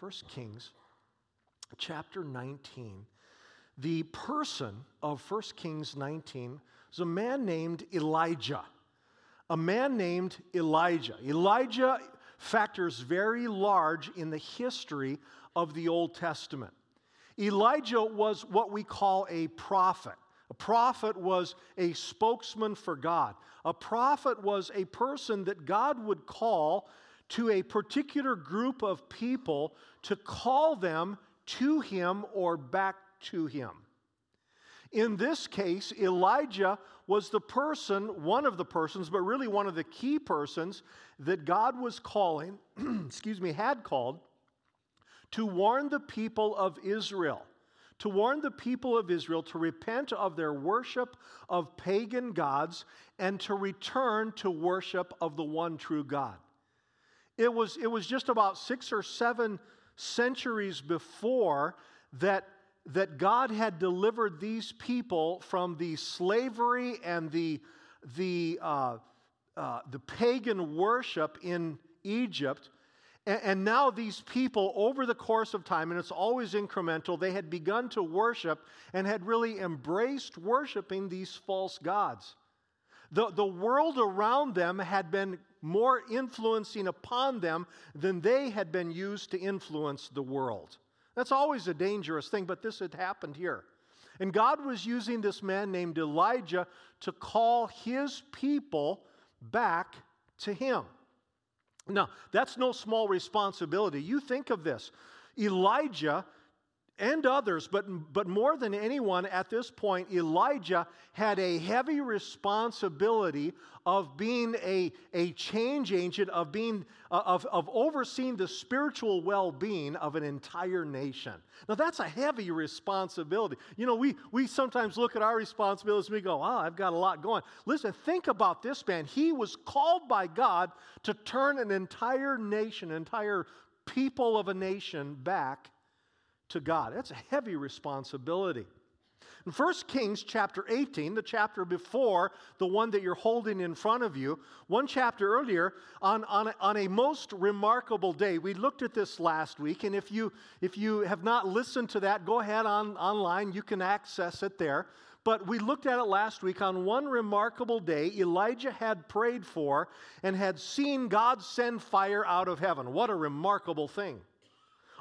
1 Kings chapter 19. The person of 1 Kings 19 is a man named Elijah. A man named Elijah. Elijah factors very large in the history of the Old Testament. Elijah was what we call a prophet. A prophet was a spokesman for God. A prophet was a person that God would call to a particular group of people to call them to him or back to him. In this case, Elijah was the person, one of the persons, but really one of the key persons that God was calling, excuse me, had called to warn the people of Israel, to warn the people of Israel to repent of their worship of pagan gods and to return to worship of the one true God. It was, it was just about six or seven centuries before that, that God had delivered these people from the slavery and the, the, uh, uh, the pagan worship in Egypt and, and now these people, over the course of time, and it's always incremental, they had begun to worship and had really embraced worshiping these false gods. The, the world around them had been more influencing upon them than they had been used to influence the world. That's always a dangerous thing, but this had happened here. And God was using this man named Elijah to call his people back to him. Now, that's no small responsibility. You think of this Elijah and others, but, but more than anyone at this point, Elijah had a heavy responsibility of being a, a change agent, of, being, uh, of, of overseeing the spiritual well being of an entire nation. Now, that's a heavy responsibility. You know, we, we sometimes look at our responsibilities and we go, oh, I've got a lot going. Listen, think about this man. He was called by God to turn an entire nation, entire people of a nation back to God. That's a heavy responsibility. In 1 Kings chapter 18, the chapter before the one that you're holding in front of you, one chapter earlier, on, on, a, on a most remarkable day, we looked at this last week, and if you, if you have not listened to that, go ahead on, online, you can access it there. But we looked at it last week. On one remarkable day, Elijah had prayed for and had seen God send fire out of heaven. What a remarkable thing.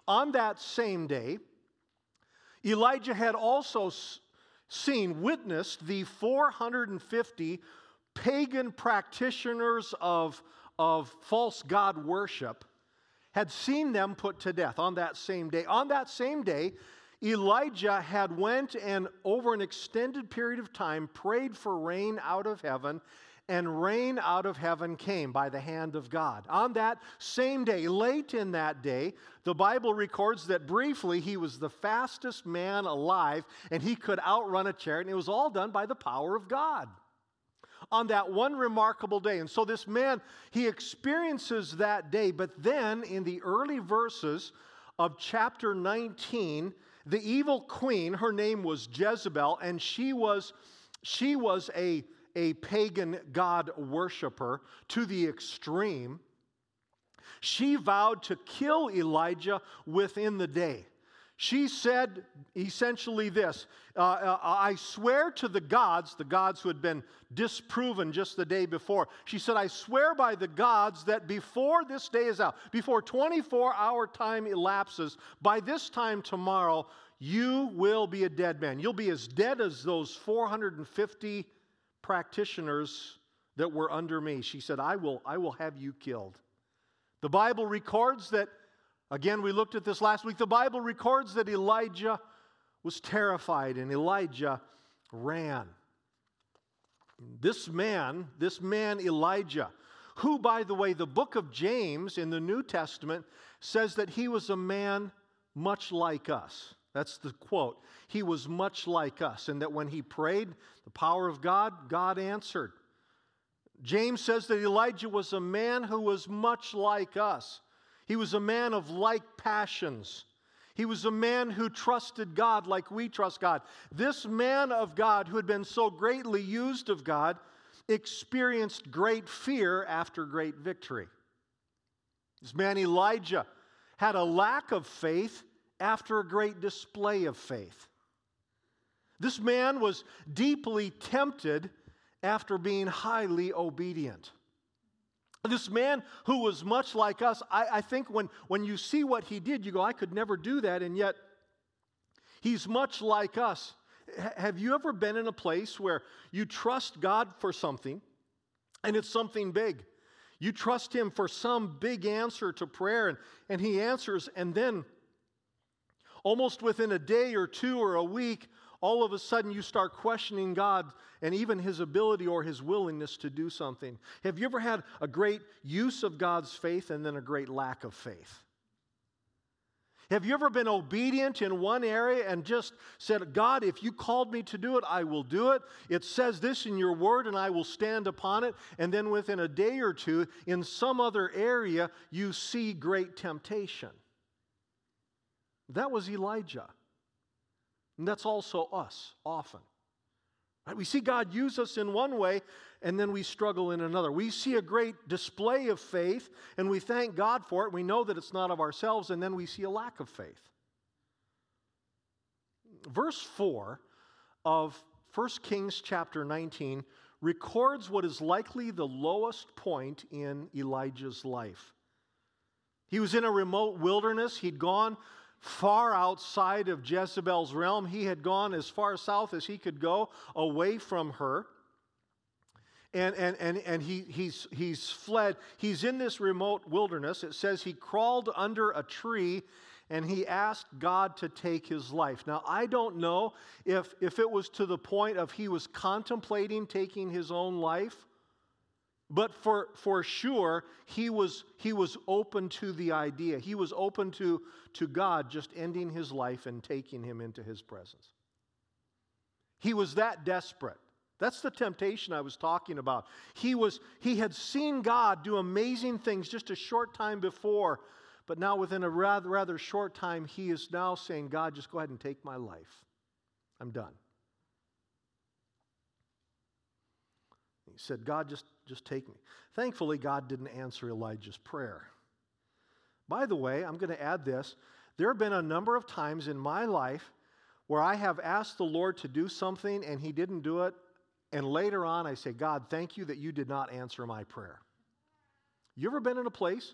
On that same day, Elijah had also seen, witnessed the 450 pagan practitioners of, of false god worship, had seen them put to death on that same day. On that same day, Elijah had went and over an extended period of time prayed for rain out of heaven and rain out of heaven came by the hand of God. On that same day, late in that day, the Bible records that briefly he was the fastest man alive and he could outrun a chariot, and it was all done by the power of God. On that one remarkable day. And so this man, he experiences that day, but then in the early verses of chapter 19, the evil queen, her name was Jezebel, and she was, she was a a pagan god worshiper to the extreme, she vowed to kill Elijah within the day. She said essentially this uh, uh, I swear to the gods, the gods who had been disproven just the day before. She said, I swear by the gods that before this day is out, before 24 hour time elapses, by this time tomorrow, you will be a dead man. You'll be as dead as those 450 practitioners that were under me. She said, I will, I will have you killed. The Bible records that, again, we looked at this last week. The Bible records that Elijah was terrified and Elijah ran. This man, this man Elijah, who, by the way, the book of James in the New Testament says that he was a man much like us. That's the quote. He was much like us, and that when he prayed, the power of God, God answered. James says that Elijah was a man who was much like us. He was a man of like passions. He was a man who trusted God like we trust God. This man of God, who had been so greatly used of God, experienced great fear after great victory. This man Elijah had a lack of faith after a great display of faith. This man was deeply tempted after being highly obedient. This man who was much like us, I, I, think when, when you see what he did, you go, I could never do that, and yet he's much like us. H- have you ever been in a place where you trust God for something, and it's something big? You trust him for some big answer to prayer, and, and he answers, and then almost within a day or two or a week, all of a sudden you start questioning God and even his ability or his willingness to do something. Have you ever had a great use of God's faith and then a great lack of faith? Have you ever been obedient in one area and just said, God, if you called me to do it, I will do it? It says this in your word and I will stand upon it. And then within a day or two, in some other area, you see great temptation. That was Elijah. And that's also us often. Right? We see God use us in one way, and then we struggle in another. We see a great display of faith, and we thank God for it. We know that it's not of ourselves, and then we see a lack of faith. Verse 4 of 1 Kings chapter 19 records what is likely the lowest point in Elijah's life. He was in a remote wilderness. He'd gone far outside of Jezebel's realm. He had gone as far south as he could go away from her. And, and, and, and he, he's, he's fled. He's in this remote wilderness. It says he crawled under a tree and he asked God to take his life. Now, I don't know if, if it was to the point of he was contemplating taking his own life but for, for sure, he was, he was open to the idea. He was open to, to God just ending his life and taking him into his presence. He was that desperate. That's the temptation I was talking about. He, was, he had seen God do amazing things just a short time before, but now within a rather, rather short time, he is now saying, God, just go ahead and take my life. I'm done. He said, God, just just take me. Thankfully, God didn't answer Elijah's prayer. By the way, I'm going to add this. There have been a number of times in my life where I have asked the Lord to do something and He didn't do it. And later on, I say, God, thank you that you did not answer my prayer. You ever been in a place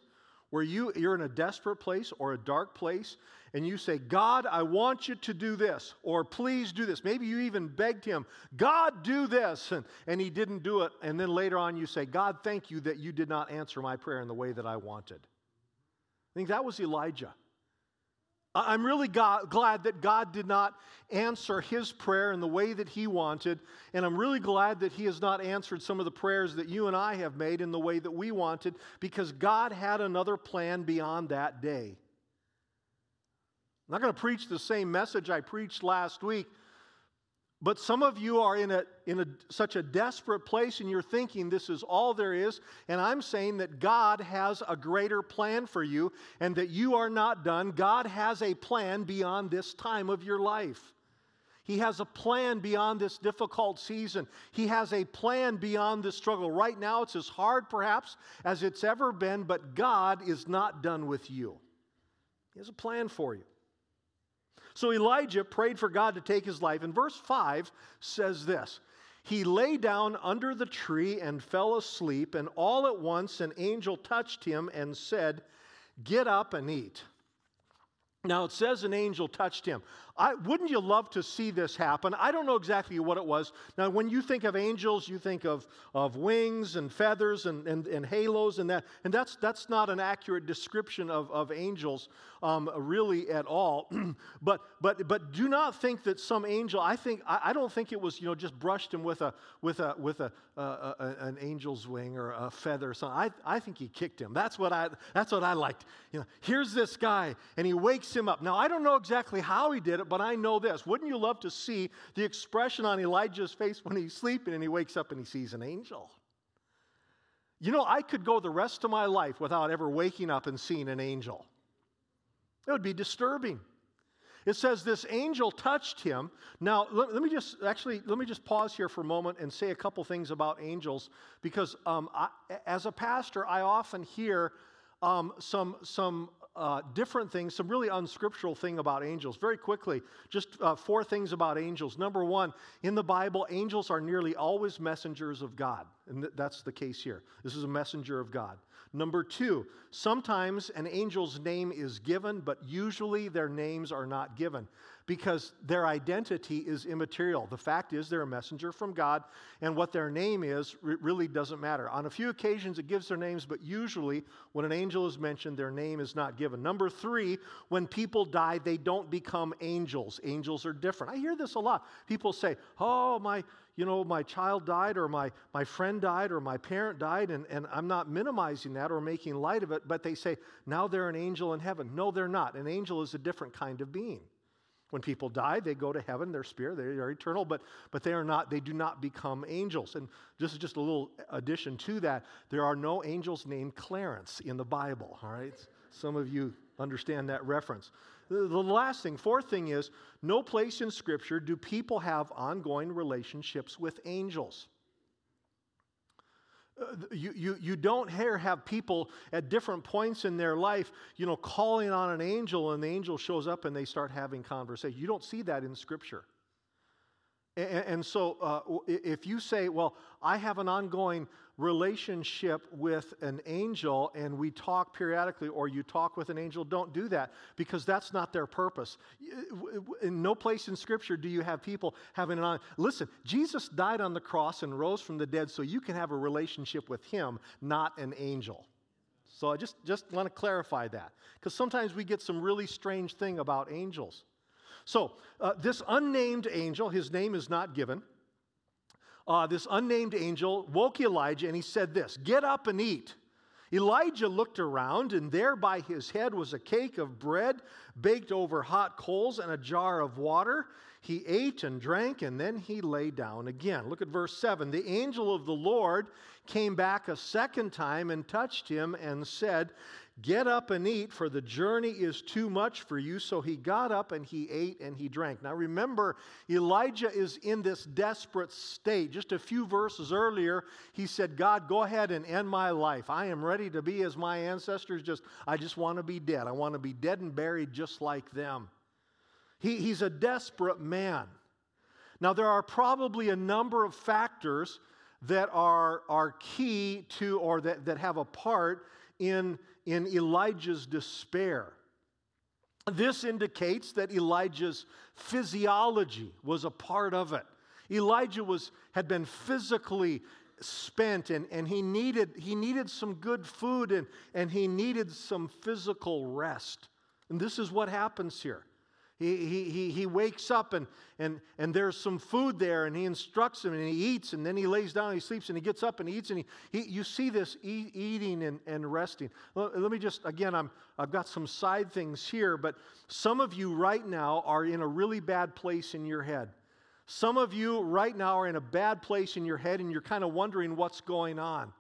where you, you're in a desperate place or a dark place and you say, God, I want you to do this, or please do this. Maybe you even begged him, God, do this, and, and he didn't do it. And then later on you say, God, thank you that you did not answer my prayer in the way that I wanted. I think that was Elijah. I'm really God, glad that God did not answer his prayer in the way that he wanted. And I'm really glad that he has not answered some of the prayers that you and I have made in the way that we wanted because God had another plan beyond that day. I'm not going to preach the same message I preached last week, but some of you are in, a, in a, such a desperate place and you're thinking this is all there is. And I'm saying that God has a greater plan for you and that you are not done. God has a plan beyond this time of your life. He has a plan beyond this difficult season. He has a plan beyond this struggle. Right now, it's as hard perhaps as it's ever been, but God is not done with you. He has a plan for you. So Elijah prayed for God to take his life. And verse 5 says this He lay down under the tree and fell asleep, and all at once an angel touched him and said, Get up and eat. Now it says an angel touched him. I, wouldn't you love to see this happen? I don't know exactly what it was. Now, when you think of angels, you think of, of wings and feathers and, and, and halos and that. And that's, that's not an accurate description of, of angels um, really at all. but, but, but do not think that some angel, I, think, I, I, don't think it was, you know, just brushed him with, a, with, a, with a, a, an angel's wing or a feather or something. I, I think he kicked him. That's what I, that's what I liked. You know, here's this guy, and he wakes him up. Now, I don't know exactly how he did it it, but I know this. Wouldn't you love to see the expression on Elijah's face when he's sleeping and he wakes up and he sees an angel? You know, I could go the rest of my life without ever waking up and seeing an angel. It would be disturbing. It says this angel touched him. Now, let, let, me just actually let me just pause here for a moment and say a couple things about angels because um, I, as a pastor, I often hear um, some some uh, different things, some really unscriptural thing about angels. Very quickly, just uh, four things about angels. Number one, in the Bible, angels are nearly always messengers of God, and th- that's the case here. This is a messenger of God. Number two, sometimes an angel's name is given, but usually their names are not given because their identity is immaterial. The fact is, they're a messenger from God, and what their name is really doesn't matter. On a few occasions, it gives their names, but usually, when an angel is mentioned, their name is not given. Number three, when people die, they don't become angels. Angels are different. I hear this a lot. People say, Oh, my you know, my child died or my, my friend died or my parent died, and, and I'm not minimizing that or making light of it, but they say, now they're an angel in heaven. No, they're not. An angel is a different kind of being. When people die, they go to heaven, their spirit, they are eternal, but, but they are not, they do not become angels. And this is just a little addition to that. There are no angels named Clarence in the Bible, all right? Some of you understand that reference. The last thing, fourth thing is no place in Scripture do people have ongoing relationships with angels. You, you, you don't here have people at different points in their life, you know, calling on an angel and the angel shows up and they start having conversation. You don't see that in Scripture. And, and so uh, if you say, well, I have an ongoing relationship with an angel and we talk periodically, or you talk with an angel, don't do that because that's not their purpose. In no place in Scripture do you have people having an. Listen, Jesus died on the cross and rose from the dead so you can have a relationship with him, not an angel. So I just, just want to clarify that because sometimes we get some really strange thing about angels. So, uh, this unnamed angel, his name is not given, uh, this unnamed angel woke Elijah and he said this Get up and eat. Elijah looked around, and there by his head was a cake of bread baked over hot coals and a jar of water. He ate and drank, and then he lay down again. Look at verse 7. The angel of the Lord came back a second time and touched him and said, Get up and eat, for the journey is too much for you. So he got up and he ate and he drank. Now remember, Elijah is in this desperate state. Just a few verses earlier, he said, God, go ahead and end my life. I am ready to be as my ancestors. Just I just want to be dead. I want to be dead and buried just like them. He, he's a desperate man. Now, there are probably a number of factors that are, are key to or that, that have a part in in Elijah's despair. This indicates that Elijah's physiology was a part of it. Elijah was, had been physically spent and, and he, needed, he needed some good food and, and he needed some physical rest. And this is what happens here. He, he, he wakes up and, and, and there's some food there and he instructs him and he eats and then he lays down and he sleeps and he gets up and he eats and he, he you see this eat, eating and, and resting. Let, let me just, again, I'm, I've got some side things here, but some of you right now are in a really bad place in your head. Some of you right now are in a bad place in your head and you're kind of wondering what's going on.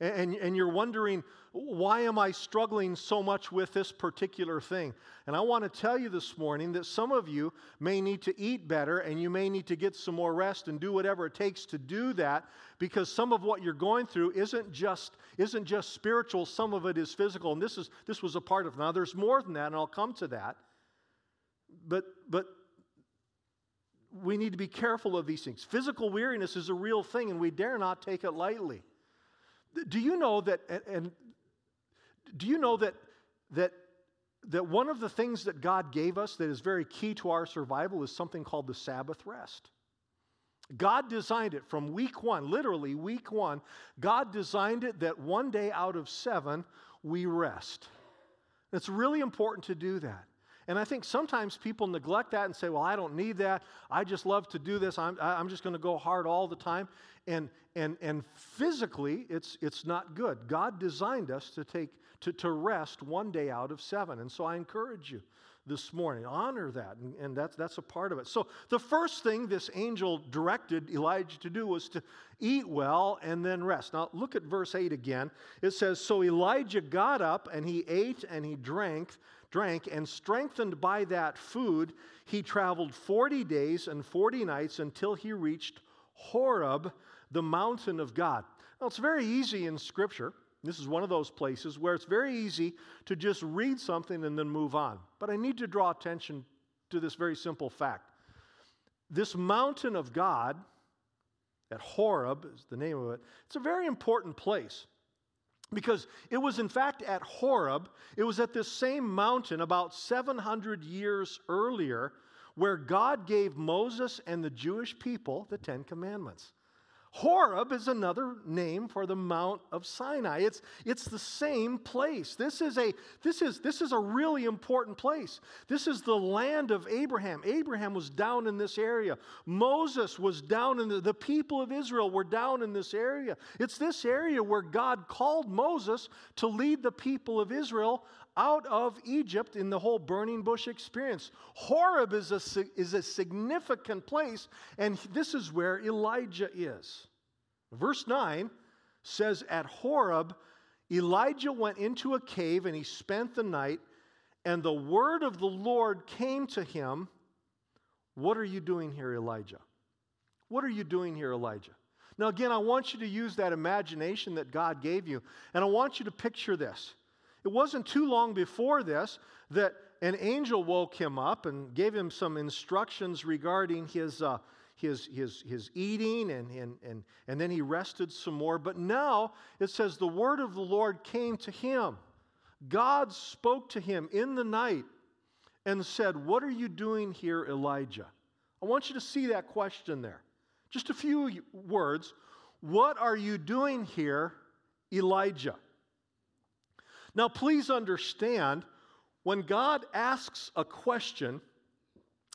And, and, you're wondering, why am I struggling so much with this particular thing? And I want to tell you this morning that some of you may need to eat better and you may need to get some more rest and do whatever it takes to do that because some of what you're going through isn't just isn't just spiritual, some of it is physical. And this is this was a part of. Now there's more than that and I'll come to that. But but we need to be careful of these things. Physical weariness is a real thing and we dare not take it lightly. Do you know that and do you know that, that, that one of the things that God gave us that is very key to our survival is something called the Sabbath rest? God designed it from week one, literally week one. God designed it that one day out of seven we rest. It's really important to do that. And I think sometimes people neglect that and say, well, I don't need that. I just love to do this. I'm, I'm just going to go hard all the time. And, and, and physically, it's, it's not good. God designed us to take to, to rest one day out of seven. And so I encourage you this morning. Honor that, and, and, that's, that's a part of it. So, the first thing this angel directed Elijah to do was to eat well and then rest. Now, look at verse 8 again. It says, So Elijah got up and he ate and he drank, drank, and strengthened by that food, he traveled 40 days and 40 nights until he reached Horeb, the mountain of God. Now, it's very easy in Scripture This is one of those places where it's very easy to just read something and then move on. But I need to draw attention to this very simple fact. This mountain of God, at Horeb is the name of it, it's a very important place. Because it was, in fact, at Horeb, it was at this same mountain about 700 years earlier where God gave Moses and the Jewish people the Ten Commandments. Horeb is another name for the Mount of Sinai. It's, it's the same place. This is, a, this, is, this is a really important place. This is the land of Abraham. Abraham was down in this area. Moses was down in the, the people of Israel were down in this area. It's this area where God called Moses to lead the people of Israel out of Egypt in the whole burning bush experience. Horeb is a, is a significant place, and this is where Elijah is. Verse 9 says, At Horeb, Elijah went into a cave and he spent the night, and the word of the Lord came to him. What are you doing here, Elijah? What are you doing here, Elijah? Now, again, I want you to use that imagination that God gave you, and I want you to picture this. It wasn't too long before this that an angel woke him up and gave him some instructions regarding his, uh, his, his, his eating, and, and, and, and then he rested some more. But now it says, The word of the Lord came to him. God spoke to him in the night and said, What are you doing here, Elijah? I want you to see that question there. Just a few words. What are you doing here, Elijah? Now, please understand when God asks a question,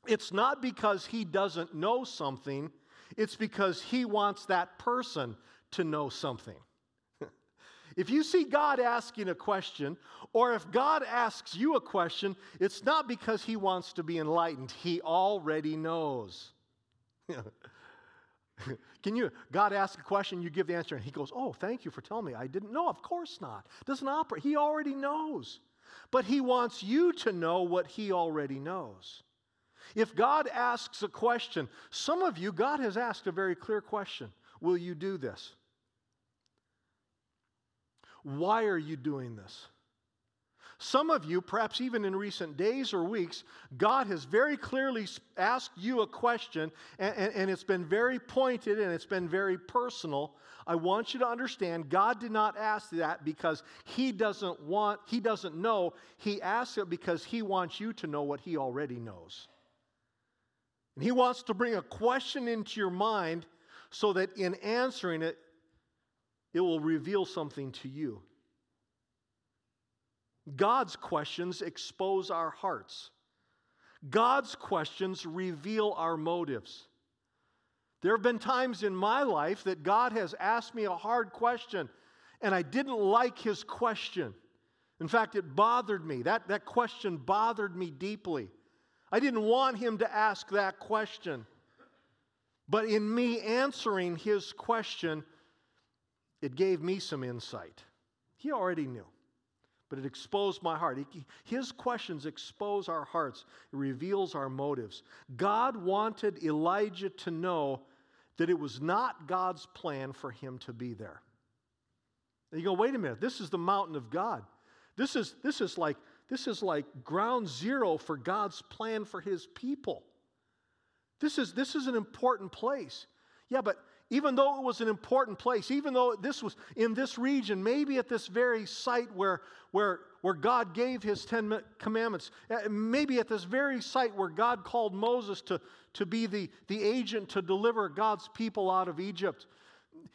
it's not because he doesn't know something, it's because he wants that person to know something. if you see God asking a question, or if God asks you a question, it's not because he wants to be enlightened, he already knows. Can you, God asks a question, you give the answer, and he goes, Oh, thank you for telling me. I didn't know. Of course not. Doesn't operate. He already knows. But he wants you to know what he already knows. If God asks a question, some of you, God has asked a very clear question Will you do this? Why are you doing this? Some of you, perhaps even in recent days or weeks, God has very clearly asked you a question, and, and, and, it's been very pointed and it's been very personal. I want you to understand God did not ask that because He doesn't want, He doesn't know. He asked it because He wants you to know what He already knows. And He wants to bring a question into your mind so that in answering it, it will reveal something to you. God's questions expose our hearts. God's questions reveal our motives. There have been times in my life that God has asked me a hard question, and I didn't like his question. In fact, it bothered me. That, that question bothered me deeply. I didn't want him to ask that question. But in me answering his question, it gave me some insight. He already knew but it exposed my heart. His questions expose our hearts, it reveals our motives. God wanted Elijah to know that it was not God's plan for him to be there. And you go, wait a minute, this is the mountain of God. This is, this is like this is like ground zero for God's plan for his people. This is, this is an important place. Yeah, but even though it was an important place, even though this was in this region, maybe at this very site where, where, where God gave his Ten Commandments, uh, maybe at this very site where God called Moses to, to be the, the agent to deliver God's people out of Egypt,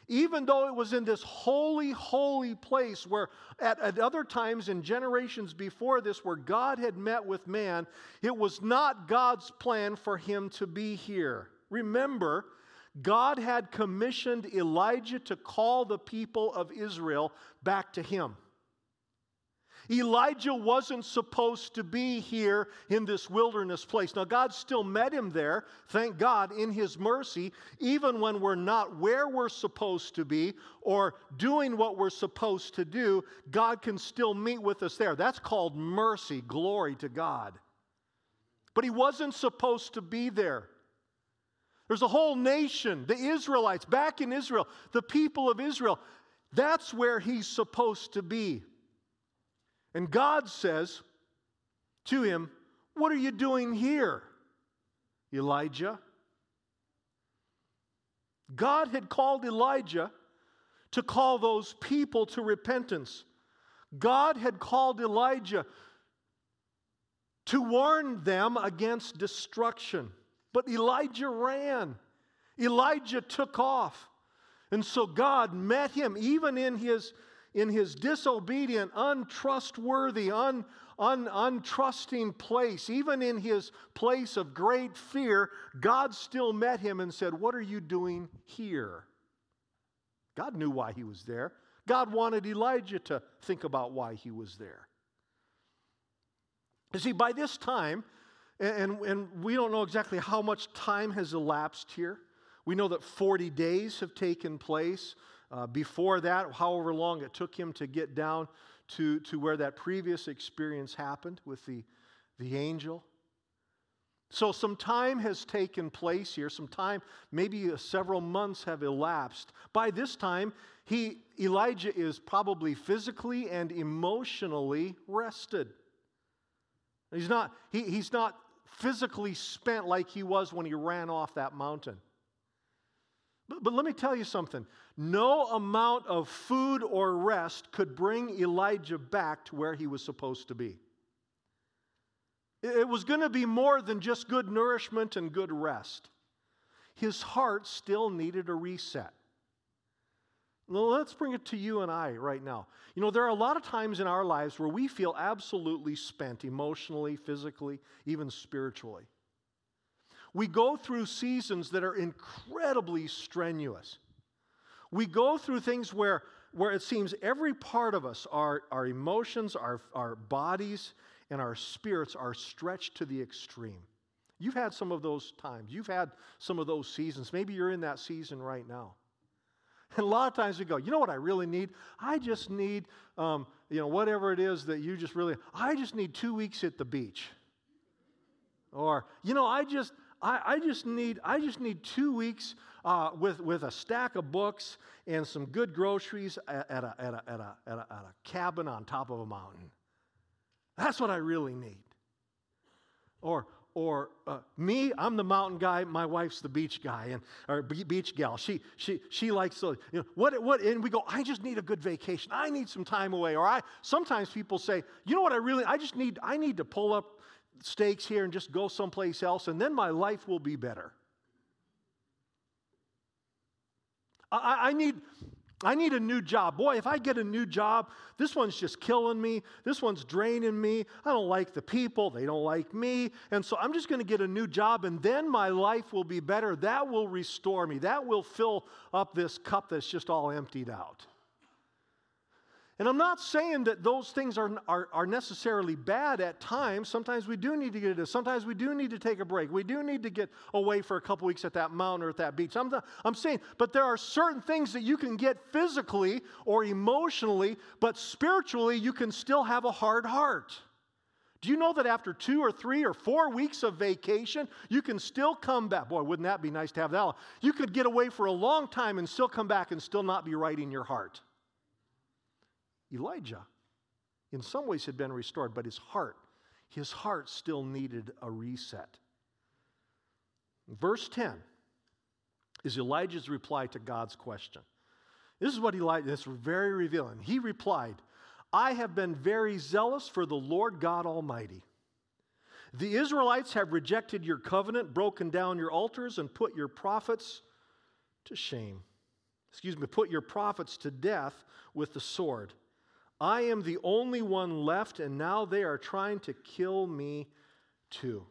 even though it was in this holy, holy place where at, at other times in generations before this, where God had met with man, it was not God's plan for him to be here. Remember, God had commissioned Elijah to call the people of Israel back to him. Elijah wasn't supposed to be here in this wilderness place. Now, God still met him there, thank God, in his mercy, even when we're not where we're supposed to be or doing what we're supposed to do, God can still meet with us there. That's called mercy. Glory to God. But he wasn't supposed to be there. There's a whole nation, the Israelites, back in Israel, the people of Israel. That's where he's supposed to be. And God says to him, What are you doing here, Elijah? God had called Elijah to call those people to repentance. God had called Elijah to warn them against destruction. But Elijah ran. Elijah took off. And so God met him even in his, in his disobedient, untrustworthy, un, un, untrusting place, even in his place of great fear, God still met him and said, What are you doing here? God knew why he was there. God wanted Elijah to think about why he was there. You see, by this time, and, and we don't know exactly how much time has elapsed here. We know that 40 days have taken place. Uh, before that, however long it took him to get down to, to where that previous experience happened with the, the angel. So, some time has taken place here. Some time, maybe several months have elapsed. By this time, he, Elijah is probably physically and emotionally rested. He's not, he, he's not physically spent like he was when he ran off that mountain. But, but let me tell you something no amount of food or rest could bring Elijah back to where he was supposed to be. It was going to be more than just good nourishment and good rest. His heart still needed a reset. Let's bring it to you and I right now. You know, there are a lot of times in our lives where we feel absolutely spent emotionally, physically, even spiritually. We go through seasons that are incredibly strenuous. We go through things where, where it seems every part of us, our, our emotions, our, our bodies, and our spirits are stretched to the extreme. You've had some of those times. You've had some of those seasons. Maybe you're in that season right now. And a lot of times we go, you know what I really need? I just need, um, you know, whatever it is that you just really, I just need two weeks at the beach. Or, you know, I just, I, I just need, I just need two weeks uh, with, with a stack of books and some good groceries at, at, a, at, a, at, a, at, a, at a cabin on top of a mountain. That's what I really need. Or, or uh, me, I'm the mountain guy, my wife's the beach guy, and or beach gal. She she she likes so you know what what and we go, I just need a good vacation. I need some time away. Or I sometimes people say, you know what I really I just need I need to pull up stakes here and just go someplace else, and then my life will be better. I, I need I need a new job. Boy, if I get a new job, this one's just killing me. This one's draining me. I don't like the people. They don't like me. And so I'm just going to get a new job, and then my life will be better. That will restore me. That will fill up this cup that's just all emptied out. And I'm not saying that those things are, are, are, necessarily bad at times. Sometimes we do need to get it. Sometimes we do need to take a break. We do need to get away for a couple weeks at that mountain or at that beach. I'm, I'm saying, but there are certain things that you can get physically or emotionally, but spiritually, you can still have a hard heart. Do you know that after two or three or four weeks of vacation, you can still come back? Boy, wouldn't that be nice to have that? You could get away for a long time and still come back and still not be right in your heart. Elijah, in some ways, had been restored, but his heart, his heart still needed a reset. Verse 10 is Elijah's reply to God's question. This is what Elijah, this is very revealing. He replied, I have been very zealous for the Lord God Almighty. The Israelites have rejected your covenant, broken down your altars, and put your prophets to shame. Excuse me, put your prophets to death with the sword. I am the only one left, and now they are trying to kill me too.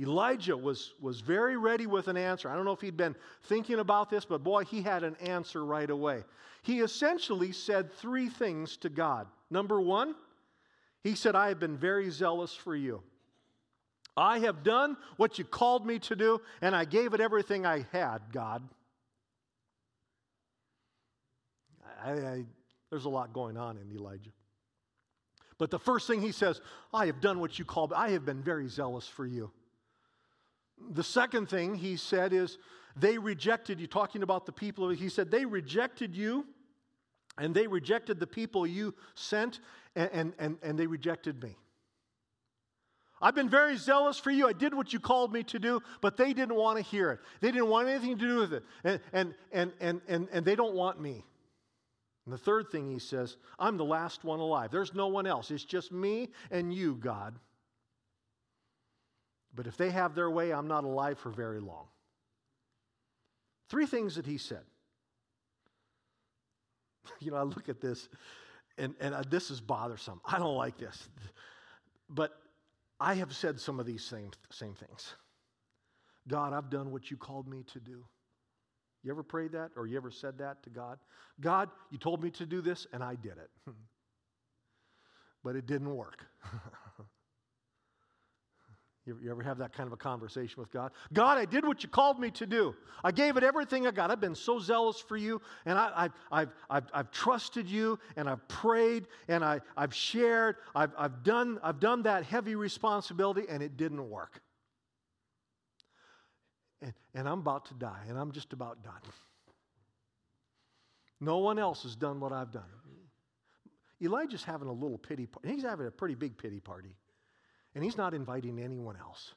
Elijah was, was very ready with an answer. I don't know if he'd been thinking about this, but boy, he had an answer right away. He essentially said three things to God. Number one, he said, I have been very zealous for you. I have done what you called me to do, and I gave it everything I had, God. I, I, there's a lot going on in Elijah. But the first thing he says, I have done what you called, I have been very zealous for you. The second thing he said is, they rejected you, talking about the people. He said, they rejected you And they rejected the people you sent, and, and, and, they rejected me. I've been very zealous for you. I did what you called me to do, but they didn't want to hear it. They didn't want anything to do with it. And, and, and, and, and, and they don't want me. And the third thing he says, I'm the last one alive. There's no one else. It's just me and you, God. But if they have their way, I'm not alive for very long. Three things that he said. You know, I look at this, and, and uh, this is bothersome. I don't like this. But I have said some of these same, same things. God, I've done what you called me to do. You ever prayed that or you ever said that to God? God, you told me to do this and I did it. but it didn't work. You ever, have that kind of a conversation with God? God, I did what you called me to do. I gave it everything I got. I've been so zealous for you, and I, have I've, I've, I've trusted you, and I've prayed, and I, I've shared. I've, I've, done, I've done that heavy responsibility, and it didn't work. And, and I'm about to die, and I'm just about done. No one else has done what I've done. Elijah's having a little pity party. He's having a pretty big pity party. And he's not inviting anyone else.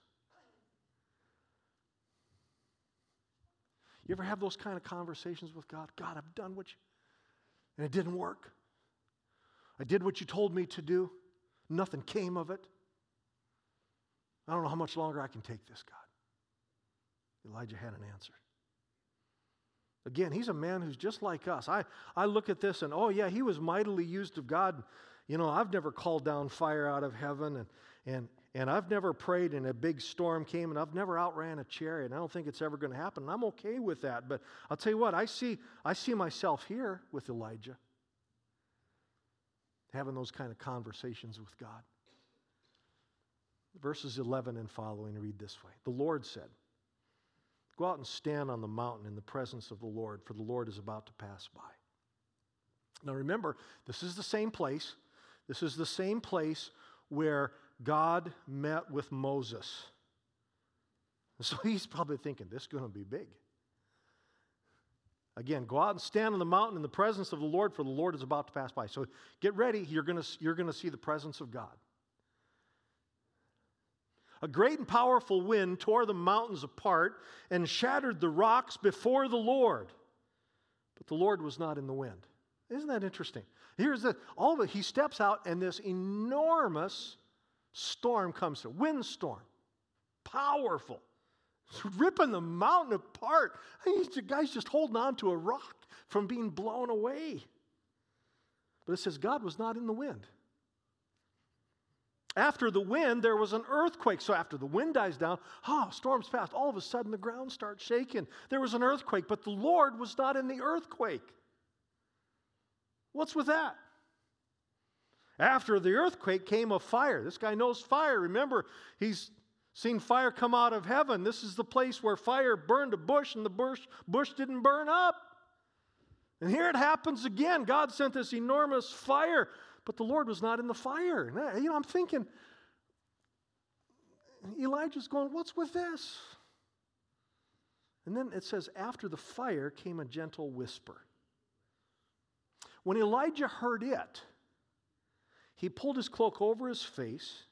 You ever have those kind of conversations with God? God, I've done what you, and it didn't work. I did what you told me to do. Nothing came of it. I don't know how much longer I can take this, God. Elijah had an answer. Again, he's a man who's just like us. I, I look at this and, oh, yeah, he was mightily used of God. You know, I've never called down fire out of heaven and, and, and I've never prayed and a big storm came and I've never outran a chariot. And I don't think it's ever going to happen. And I'm okay with that. But I'll tell you what, I see, I see myself here with Elijah having those kind of conversations with God. Verses 11 and following read this way The Lord said, Go out and stand on the mountain in the presence of the Lord, for the Lord is about to pass by. Now remember, this is the same place. This is the same place where God met with Moses. So he's probably thinking, this is going to be big. Again, go out and stand on the mountain in the presence of the Lord, for the Lord is about to pass by. So get ready, you're going to, you're going to see the presence of God. A great and powerful wind tore the mountains apart and shattered the rocks before the Lord. But the Lord was not in the wind. Isn't that interesting? Here's the all of it. He steps out, and this enormous storm comes through, windstorm, powerful, it's ripping the mountain apart. The guy's just holding on to a rock from being blown away. But it says God was not in the wind. After the wind, there was an earthquake. So after the wind dies down, ah, oh, storms passed. All of a sudden, the ground starts shaking. There was an earthquake, but the Lord was not in the earthquake. What's with that? After the earthquake came a fire. This guy knows fire. Remember, he's seen fire come out of heaven. This is the place where fire burned a bush and the bush, bush didn't burn up. And here it happens again. God sent this enormous fire, but the Lord was not in the fire. You know, I'm thinking, Elijah's going, What's with this? And then it says, After the fire came a gentle whisper. When Elijah heard it, he pulled his cloak over his face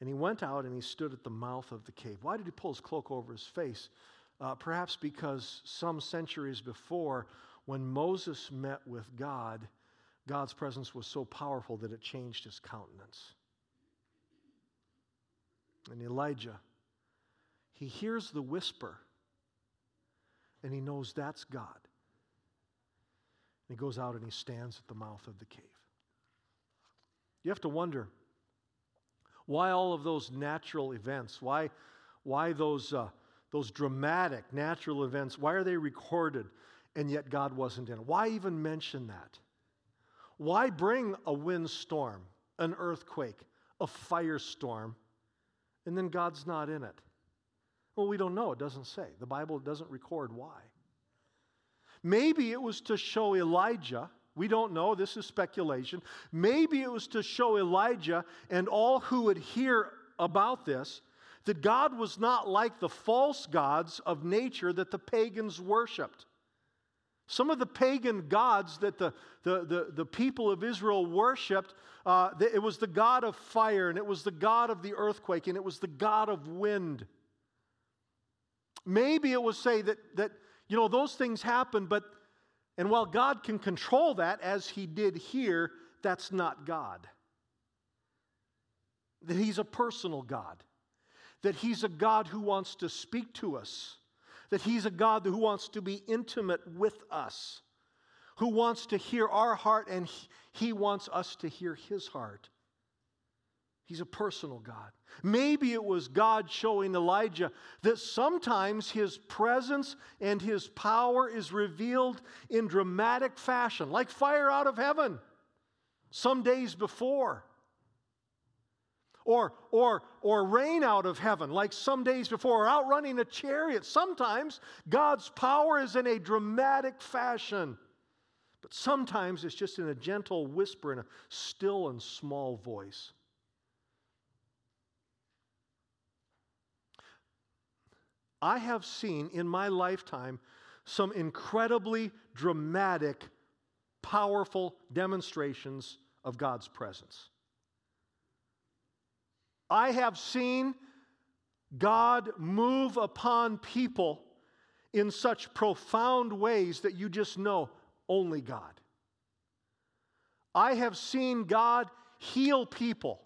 and he went out and he stood at the mouth of the cave. Why did he pull his cloak over his face? Uh, perhaps because some centuries before, when Moses met with God, God's presence was so powerful that it changed his countenance. And Elijah, he hears the whisper and he knows that's God. And he goes out and he stands at the mouth of the cave. You have to wonder why all of those natural events, why, why those, uh, those dramatic natural events, why are they recorded and yet God wasn't in it? Why even mention that? Why bring a windstorm, an earthquake, a firestorm, and then God's not in it? Well, we don't know. It doesn't say. The Bible doesn't record why. Maybe it was to show Elijah we don't know. This is speculation. Maybe it was to show Elijah and all who would hear about this that God was not like the false gods of nature that the pagans worshiped. Some of the pagan gods that the, the, the, the people of Israel worshiped, uh, it was the God of fire, and it was the God of the earthquake, and it was the God of wind. Maybe it was say that, that you know, those things happen, but, and while God can control that as he did here, that's not God. That he's a personal God. That he's a God who wants to speak to us. That he's a God who wants to be intimate with us. Who wants to hear our heart and he wants us to hear his heart. He's a personal God. Maybe it was God showing Elijah that sometimes his presence and his power is revealed in dramatic fashion, like fire out of heaven some days before. Or, or, or rain out of heaven, like some days before, or outrunning a chariot. Sometimes God's power is in a dramatic fashion, but sometimes it's just in a gentle whisper, in a still and small voice. I have seen in my lifetime some incredibly dramatic, powerful demonstrations of God's presence. I have seen God move upon people in such profound ways that you just know only God. I have seen God heal people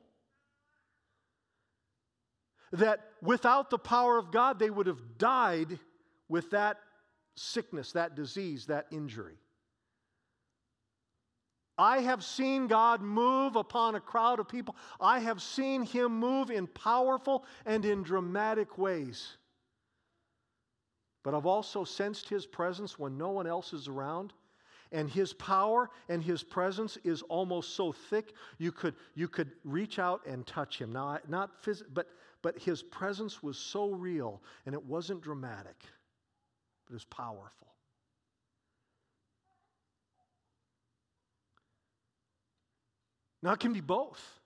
that without the power of God, they would have died with that sickness, that disease, that injury. I have seen God move upon a crowd of people. I have seen Him move in powerful and in dramatic ways. But I've also sensed His presence when no one else is around. And His power and His presence is almost so thick you could, you could reach out and touch Him. Now, not phys- but but his presence was so real and it wasn't dramatic, but it was powerful. Now, it can be both.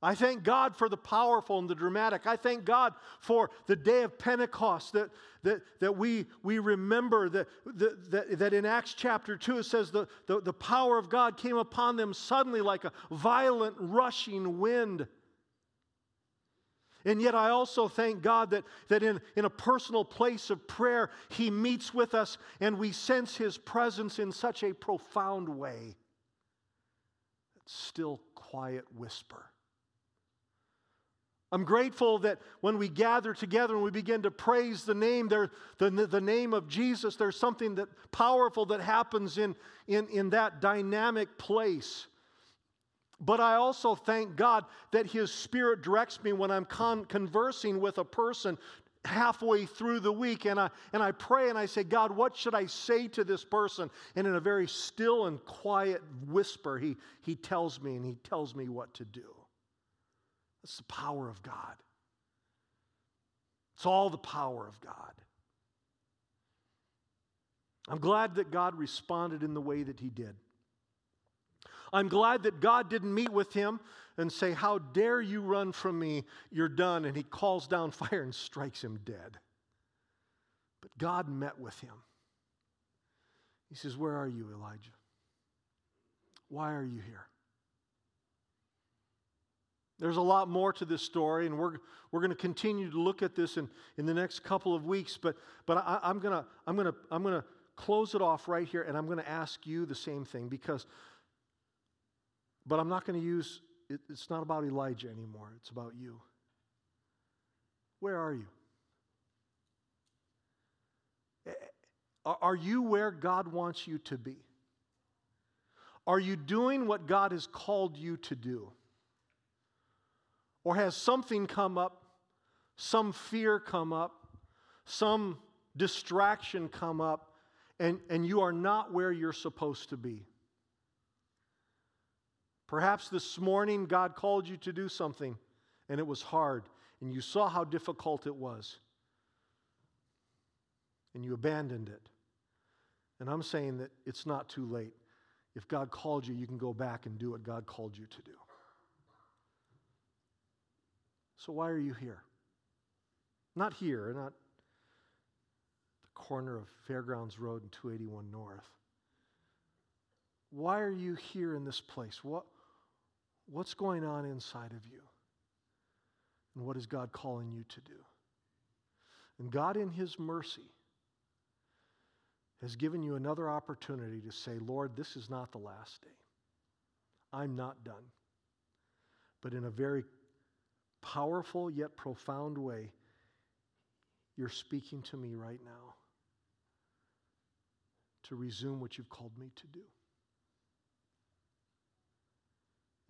I thank God for the powerful and the dramatic. I thank God for the day of Pentecost that, that, that we, we remember that, that, that in Acts chapter 2 it says the, the, the power of God came upon them suddenly like a violent rushing wind. And yet, I also thank God that, that in, in a personal place of prayer, He meets with us and we sense His presence in such a profound way. Still, quiet whisper. I'm grateful that when we gather together and we begin to praise the name, there, the, the name of Jesus, there's something that powerful that happens in, in, in that dynamic place. But I also thank God that His Spirit directs me when I'm con- conversing with a person halfway through the week and I, and I pray and I say, God, what should I say to this person? And in a very still and quiet whisper, he, he tells me and he tells me what to do. That's the power of God. It's all the power of God. I'm glad that God responded in the way that He did. I'm glad that God didn't meet with him and say, How dare you run from me? You're done. And he calls down fire and strikes him dead. But God met with him. He says, Where are you, Elijah? Why are you here? There's a lot more to this story, and we're, we're going to continue to look at this in, in the next couple of weeks. But, but I, I'm going to I'm gonna, I'm gonna close it off right here, and I'm going to ask you the same thing because but I'm not going to use, it, it's not about Elijah anymore, it's about you. Where are you? Are you where God wants you to be? Are you doing what God has called you to do? Or has something come up, some fear come up, some distraction come up, and, and you are not where you're supposed to be? Perhaps this morning God called you to do something and it was hard and you saw how difficult it was and you abandoned it. And I'm saying that it's not too late. If God called you, you can go back and do what God called you to do. So, why are you here? Not here, not the corner of Fairgrounds Road and 281 North. Why are you here in this place? What, what's going on inside of you? And what is God calling you to do? And God, in His mercy, has given you another opportunity to say, Lord, this is not the last day. I'm not done. But in a very powerful yet profound way, you're speaking to me right now to resume what you've called me to do.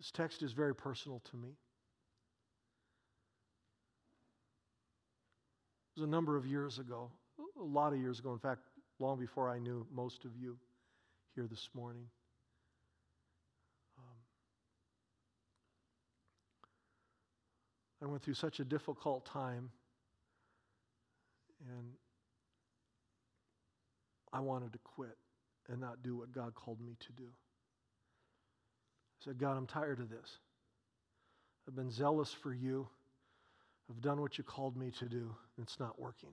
This text is very personal to me. It was a number of years ago, a lot of years ago, in fact, long before I knew most of you here this morning. Um, I went through such a difficult time, and I wanted to quit and not do what God called me to do. Said, God, I'm tired of this. I've been zealous for you. I've done what you called me to do, and it's not working.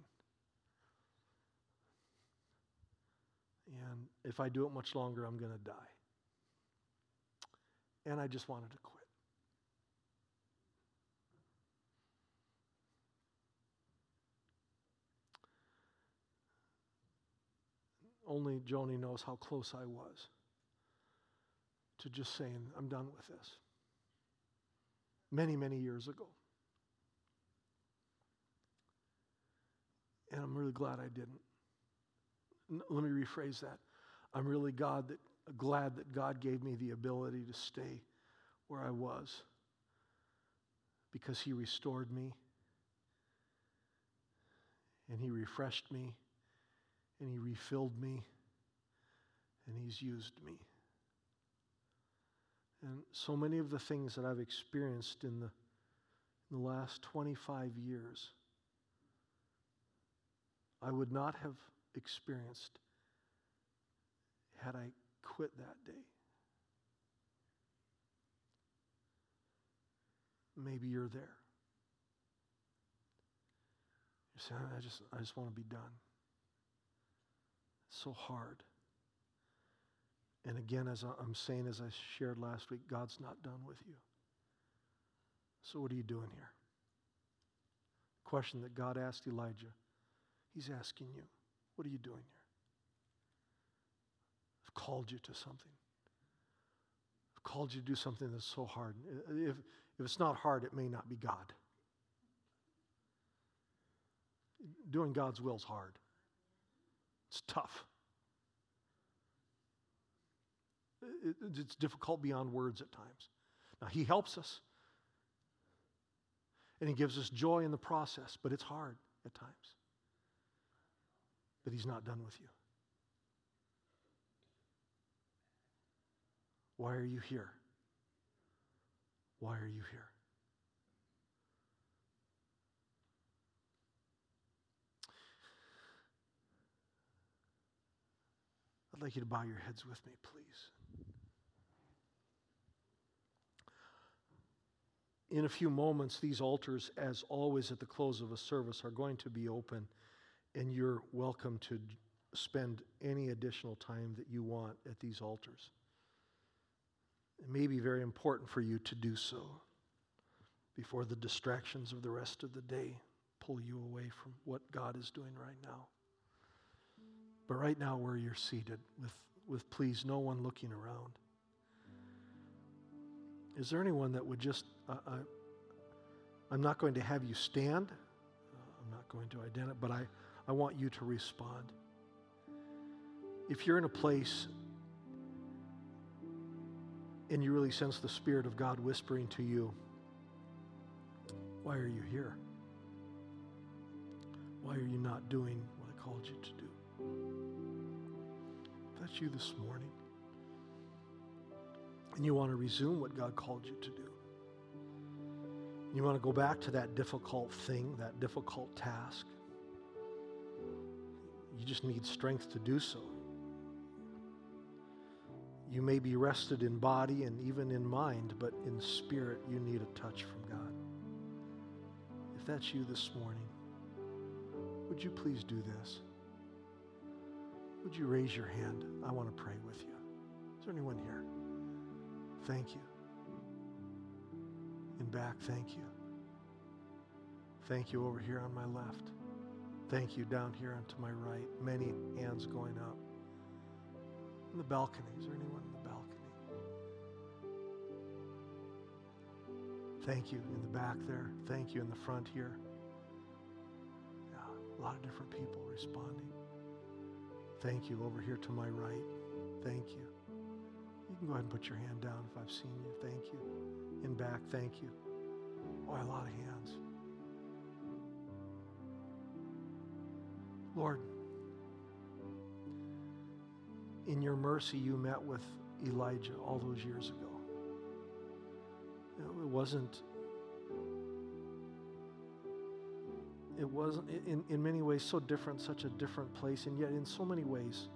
And if I do it much longer, I'm going to die. And I just wanted to quit. Only Joni knows how close I was to just saying, I'm done with this. Many, many years ago. And I'm really glad I didn't. N- let me rephrase that. I'm really God that, glad that God gave me the ability to stay where I was because He restored me and He refreshed me and He refilled me, and He's used me. And so many of the things that I've experienced in the, in the last 25 years, I would not have experienced had I quit that day. Maybe you're there. You say, I just, I just want to be done It's so hard. And again, as I'm saying, as I shared last week, God's not done with you. So, what are you doing here? Question that God asked Elijah. He's asking you, what are you doing here? I've called you to something. I've called you to do something that's so hard. If, if it's not hard, it may not be God. Doing God's will is hard. It's tough. It's difficult beyond words at times. Now, He helps us, and He gives us joy in the process, but it's hard at times. But He's not done with you. Why are you here? Why are you here? I'd like you to bow your heads with me, please. In a few moments, these altars, as always at the close of a service, are going to be open, and you're welcome to spend any additional time that you want at these altars. It may be very important for you to do so before the distractions of the rest of the day pull you away from what God is doing right now. But right now, where you're seated, with, with please no one looking around, is there anyone that would just, uh, I, I'm not going to have you stand, uh, I'm not going to identify, but I, I want you to respond. If you're in a place and you really sense the Spirit of God whispering to you, why are you here? Why are you not doing what I called you to do? If that's you this morning, and you want to resume what God called you to do, you want to go back to that difficult thing, that difficult task, you just need strength to do so. You may be rested in body and even in mind, but in spirit, you need a touch from God. If that's you this morning, would you please do this? Would you raise your hand? I want to pray with you. Is there anyone here? Thank you. In back, thank you. Thank you over here on my left. Thank you down here and to my right. Many hands going up. In the balcony. Is there anyone in the balcony? Thank you in the back there. Thank you in the front here. Yeah, a lot of different people responding. Thank you over here to my right. Thank you. You can go ahead and put your hand down if I've seen you. Thank you. In back, thank you. Oh, Boy, a lot of hands. Lord, in your mercy, you met with Elijah all those years ago. It wasn't, it wasn't in, in many ways so different, such a different place, and yet in so many ways,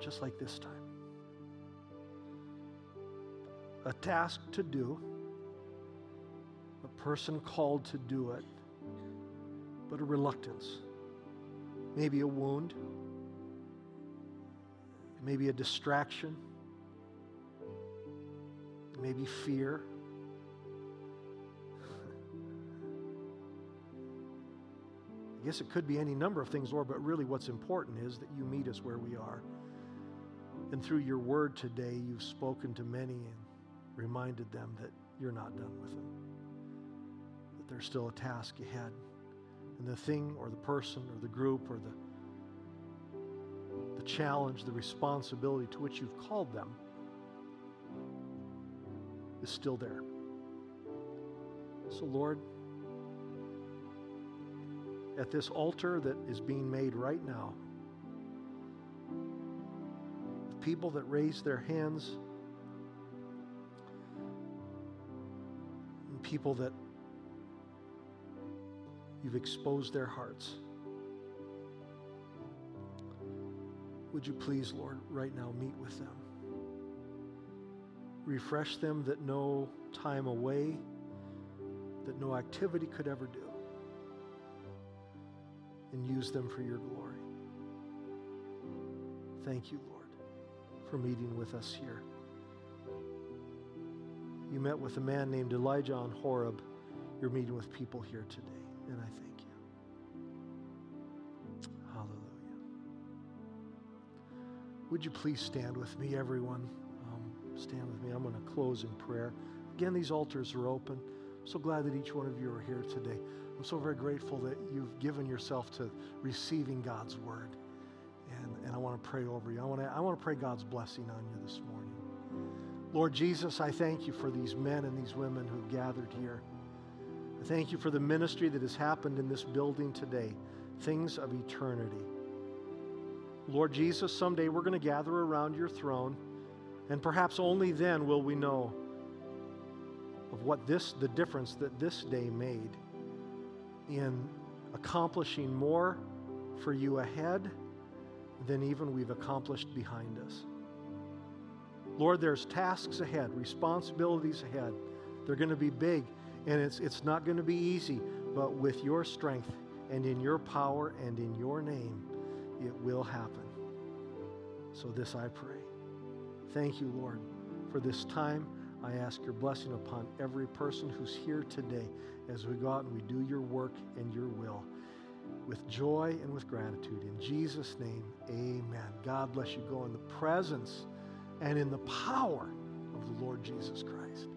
just like this time. A task to do, a person called to do it, but a reluctance, maybe a wound, maybe a distraction maybe fear. I guess it could be any number of things, Lord, but really what's important is that you meet us where we are. And through your word today, you've spoken to many reminded them that you're not done with them, that there's still a task ahead. And the thing or the person or the group or the, the challenge, the responsibility to which you've called them is still there. So, Lord, at this altar that is being made right now, the people that raise their hands, people that you've exposed their hearts. Would you please, Lord, right now meet with them? Refresh them that no time away, that no activity could ever do. And use them for your glory. Thank you, Lord, for meeting with us here. You met with a man named Elijah on Horeb. You're meeting with people here today, and I thank you. Hallelujah. Would you please stand with me, everyone? Um, stand with me. I'm going to close in prayer. Again, these altars are open. I'm so glad that each one of you are here today. I'm so very grateful that you've given yourself to receiving God's word. And, and I want to pray over you. I want to, I want to pray God's blessing on you this morning. Lord Jesus, I thank you for these men and these women who've gathered here. I thank you for the ministry that has happened in this building today, things of eternity. Lord Jesus, someday we're going to gather around your throne. And perhaps only then will we know of what this, the difference that this day made in accomplishing more for you ahead than even we've accomplished behind us. Lord, there's tasks ahead, responsibilities ahead. They're going to be big, and it's, it's not going to be easy, but with your strength and in your power and in your name, it will happen. So, this I pray. Thank you, Lord, for this time. I ask your blessing upon every person who's here today as we go out and we do your work and your will with joy and with gratitude. In Jesus' name, amen. God bless you. Go in the presence and in the power of the Lord Jesus Christ.